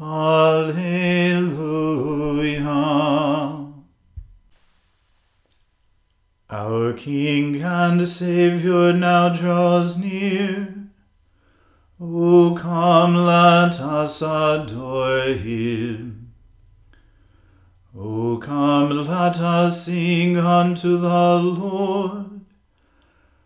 Alleluia. Our King and Saviour now draws near. O come, let us adore him. O come, let us sing unto the Lord.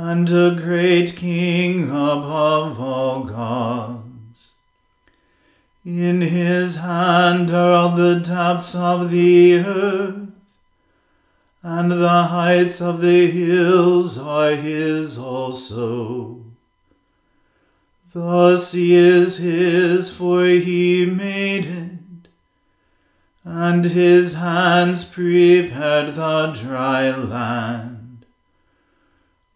and a great King above all gods. In his hand are all the depths of the earth and the heights of the hills are his also. The sea is his, for he made it, and his hands prepared the dry land.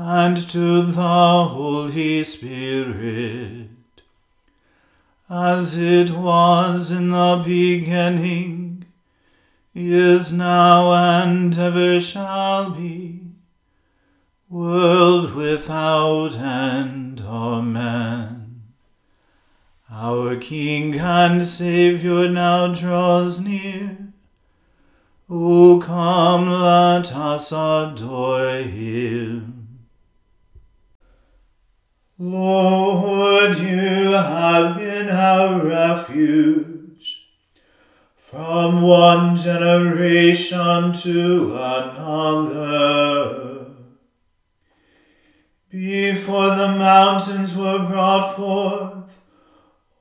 and to the Holy Spirit, as it was in the beginning is now and ever shall be, world without end. Amen. Our King and Saviour now draws near. O come, let us adore him. Lord, you have been our refuge from one generation to another. Before the mountains were brought forth,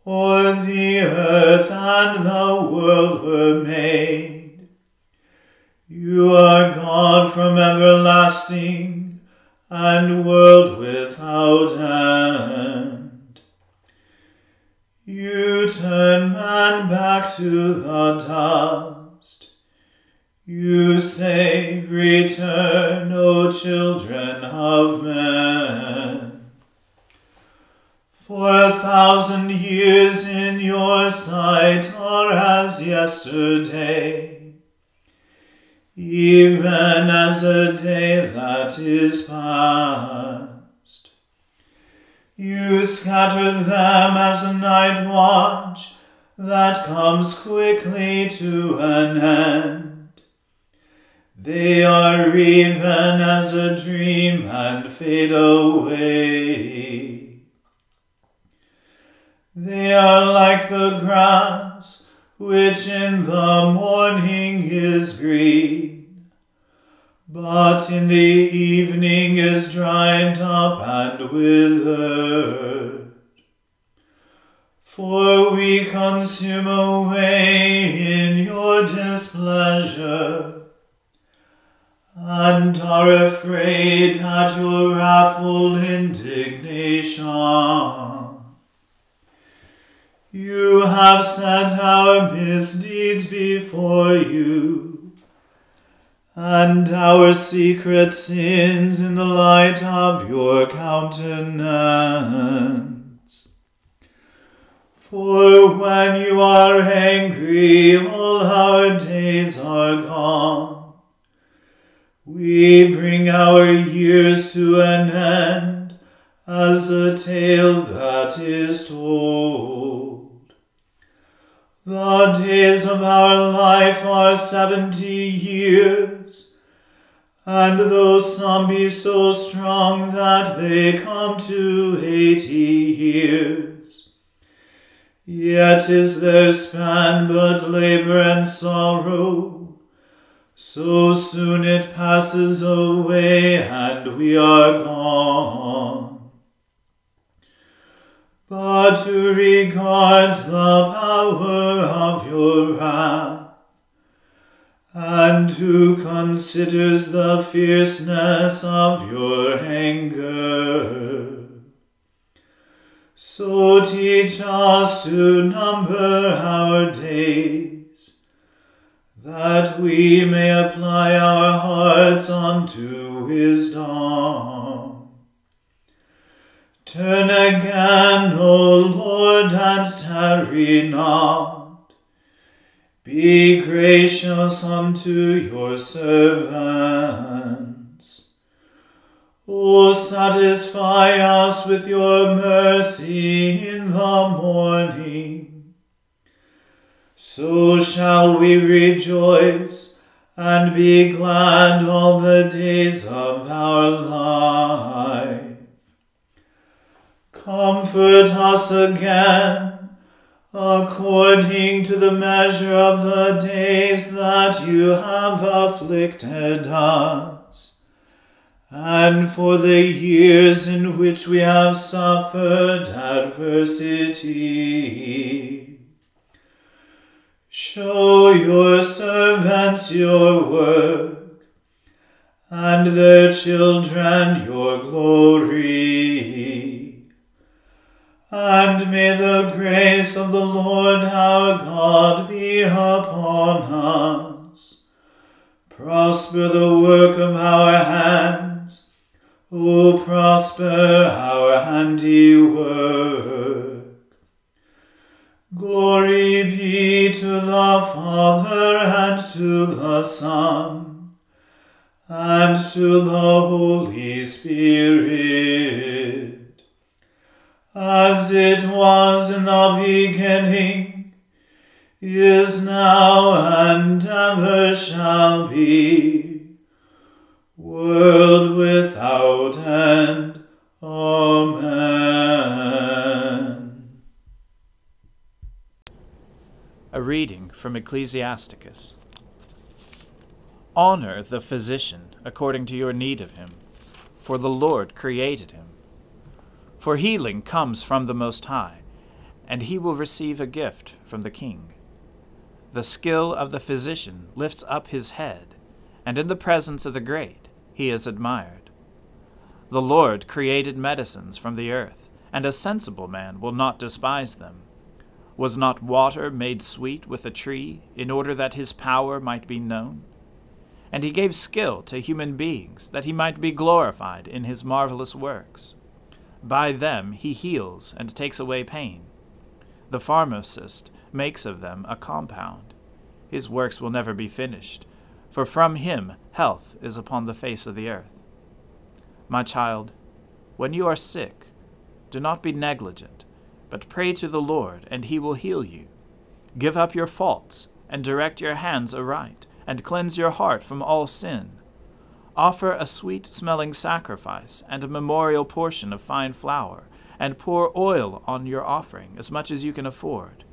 or the earth and the world were made, you are God from everlasting and world without end. You turn man back to the dust. You say, Return, O children of men. For a thousand years in your sight are as yesterday, even as a day that is past. You scatter them as a night watch that comes quickly to an end. They are even as a dream and fade away. They are like the grass which in the morning is green but in the evening is dried up and withered. For we consume away in your displeasure, and are afraid at your wrathful indignation. You have set our misdeeds before you, and our secret sins in the light of your countenance. For when you are angry, all our days are gone we bring our years to an end as a tale that is told. The days of our life are seventy years, and though some be so strong that they come to eighty years, yet is their span but labor and sorrow so soon it passes away and we are gone. But who regards the power of your wrath, and who considers the fierceness of your anger? So teach us to number our days that we may apply our hearts unto wisdom. Turn again, O Lord, and tarry not. Be gracious unto your servants. O satisfy us with your mercy in the morning so shall we rejoice and be glad all the days of our life. Comfort us again, according to the measure of the days that you have afflicted us, and for the years in which we have suffered adversity Show your servants your work, and their children your glory. And may the grace of the Lord our God be upon us. Prosper the work of our hands, O prosper our handiwork. Glory be to the Father and to the Son and to the Holy Spirit, as it was in the beginning, is now, and ever shall be, world without end. Amen. A reading from Ecclesiasticus. Honor the physician according to your need of him, for the Lord created him. For healing comes from the Most High, and he will receive a gift from the King. The skill of the physician lifts up his head, and in the presence of the great he is admired. The Lord created medicines from the earth, and a sensible man will not despise them. Was not water made sweet with a tree, in order that his power might be known? And he gave skill to human beings, that he might be glorified in his marvelous works. By them he heals and takes away pain. The pharmacist makes of them a compound. His works will never be finished, for from him health is upon the face of the earth. My child, when you are sick, do not be negligent but pray to the Lord, and he will heal you. Give up your faults, and direct your hands aright, and cleanse your heart from all sin. Offer a sweet smelling sacrifice, and a memorial portion of fine flour, and pour oil on your offering, as much as you can afford,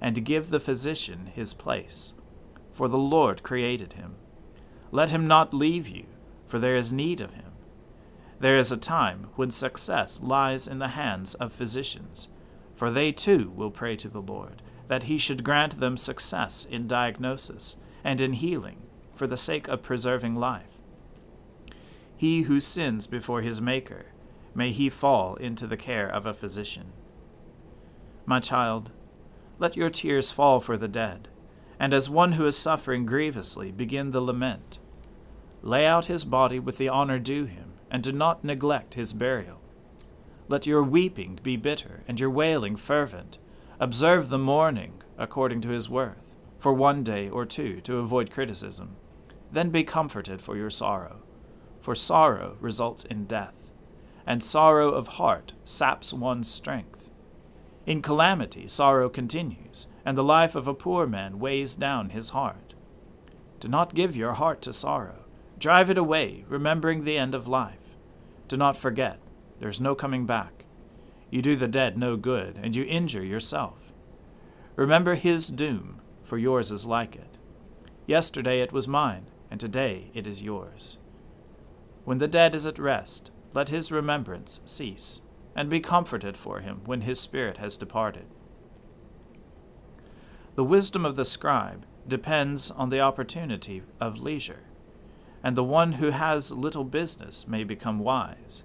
and give the physician his place. For the Lord created him. Let him not leave you, for there is need of him. There is a time when success lies in the hands of physicians for they too will pray to the Lord, that he should grant them success in diagnosis and in healing for the sake of preserving life. He who sins before his Maker, may he fall into the care of a physician. My child, let your tears fall for the dead, and as one who is suffering grievously, begin the lament. Lay out his body with the honor due him, and do not neglect his burial. Let your weeping be bitter, and your wailing fervent. Observe the mourning according to his worth, for one day or two to avoid criticism. Then be comforted for your sorrow, for sorrow results in death, and sorrow of heart saps one's strength. In calamity, sorrow continues, and the life of a poor man weighs down his heart. Do not give your heart to sorrow. Drive it away, remembering the end of life. Do not forget, there is no coming back. You do the dead no good, and you injure yourself. Remember his doom, for yours is like it. Yesterday it was mine, and today it is yours. When the dead is at rest, let his remembrance cease, and be comforted for him when his spirit has departed. The wisdom of the scribe depends on the opportunity of leisure and the one who has little business may become wise.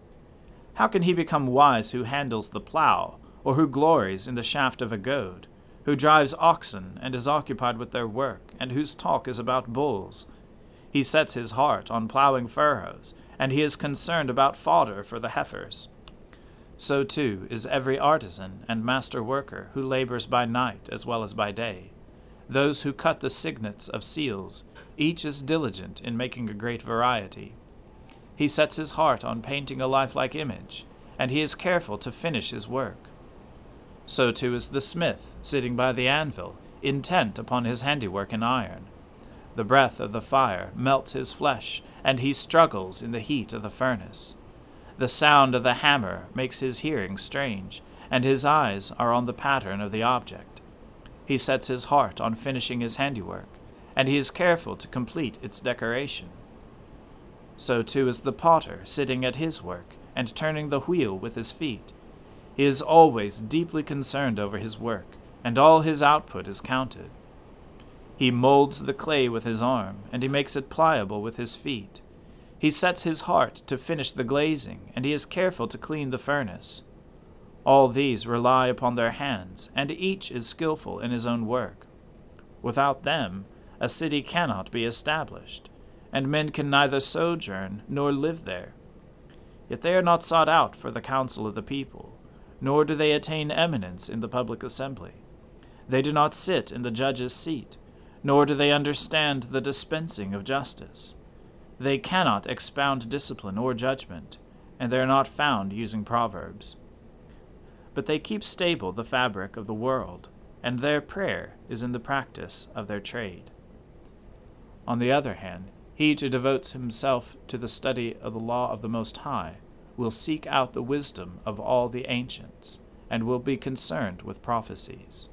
How can he become wise who handles the plough, or who glories in the shaft of a goad, who drives oxen and is occupied with their work, and whose talk is about bulls? He sets his heart on ploughing furrows, and he is concerned about fodder for the heifers. So too is every artisan and master worker who labors by night as well as by day those who cut the signets of seals, each is diligent in making a great variety. He sets his heart on painting a lifelike image, and he is careful to finish his work. So too is the smith, sitting by the anvil, intent upon his handiwork in iron. The breath of the fire melts his flesh, and he struggles in the heat of the furnace. The sound of the hammer makes his hearing strange, and his eyes are on the pattern of the object. He sets his heart on finishing his handiwork, and he is careful to complete its decoration. So too is the potter sitting at his work and turning the wheel with his feet. He is always deeply concerned over his work, and all his output is counted. He molds the clay with his arm, and he makes it pliable with his feet. He sets his heart to finish the glazing, and he is careful to clean the furnace. All these rely upon their hands, and each is skilful in his own work. Without them, a city cannot be established, and men can neither sojourn nor live there. Yet they are not sought out for the counsel of the people, nor do they attain eminence in the public assembly. They do not sit in the judge's seat, nor do they understand the dispensing of justice. They cannot expound discipline or judgment, and they are not found using proverbs but they keep stable the fabric of the world, and their prayer is in the practice of their trade. On the other hand, he who devotes himself to the study of the law of the Most High will seek out the wisdom of all the ancients, and will be concerned with prophecies.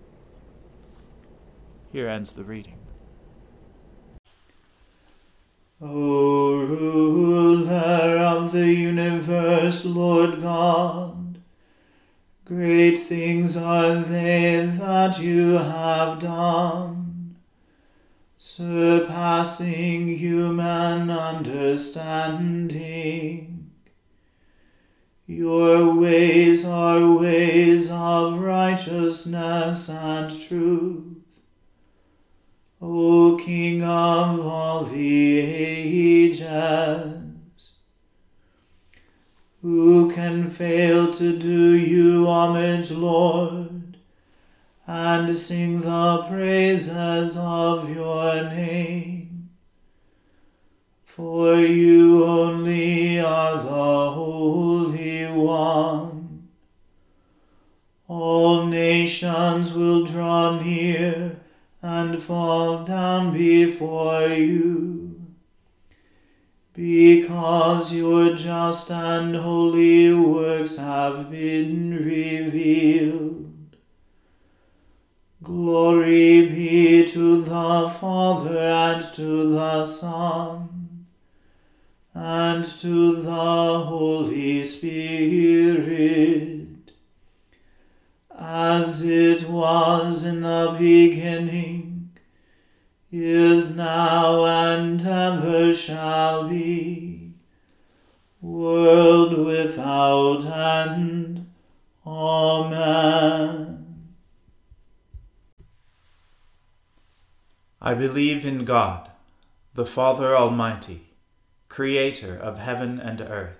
Here ends the reading. O ruler of the universe, Lord God, Great things are they that you have done, surpassing human understanding. Your ways are ways of righteousness and truth. O King of all the ages, who can fail to do you homage, Lord, and sing the praises of your name? For you only are the Holy One. All nations will draw near and fall down before you because your just and holy works have been revealed. Glory be to the Father and to the Son and to the Holy Spirit, as it was in the beginning is now and ever shall be, world without end. Amen. I believe in God, the Father Almighty, creator of heaven and earth.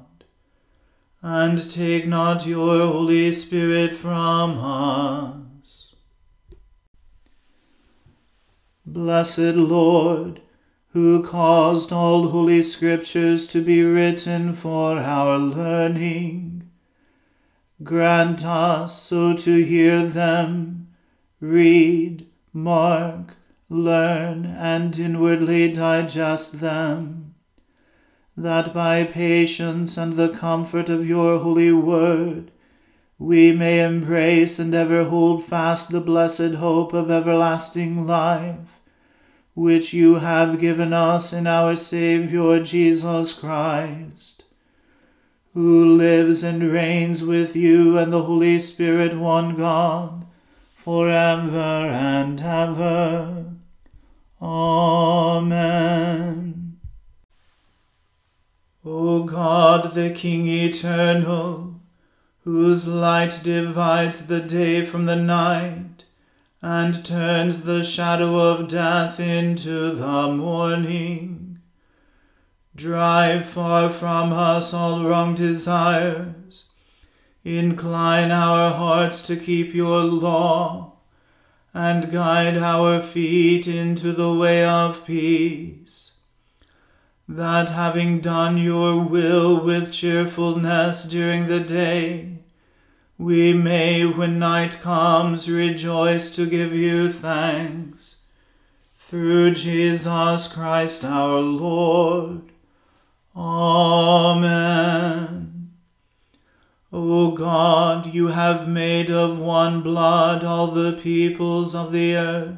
and take not your Holy Spirit from us. Blessed Lord, who caused all holy scriptures to be written for our learning. Grant us so to hear them, read, mark, learn, and inwardly digest them, that by patience and the comfort of your holy word we may embrace and ever hold fast the blessed hope of everlasting life which you have given us in our Saviour Jesus Christ, who lives and reigns with you and the Holy Spirit, one God, for ever and ever. Amen. O God, the King eternal, whose light divides the day from the night, and turns the shadow of death into the morning. Drive far from us all wrong desires. Incline our hearts to keep your law, and guide our feet into the way of peace. That having done your will with cheerfulness during the day, we may, when night comes, rejoice to give you thanks. Through Jesus Christ our Lord. Amen. O God, you have made of one blood all the peoples of the earth,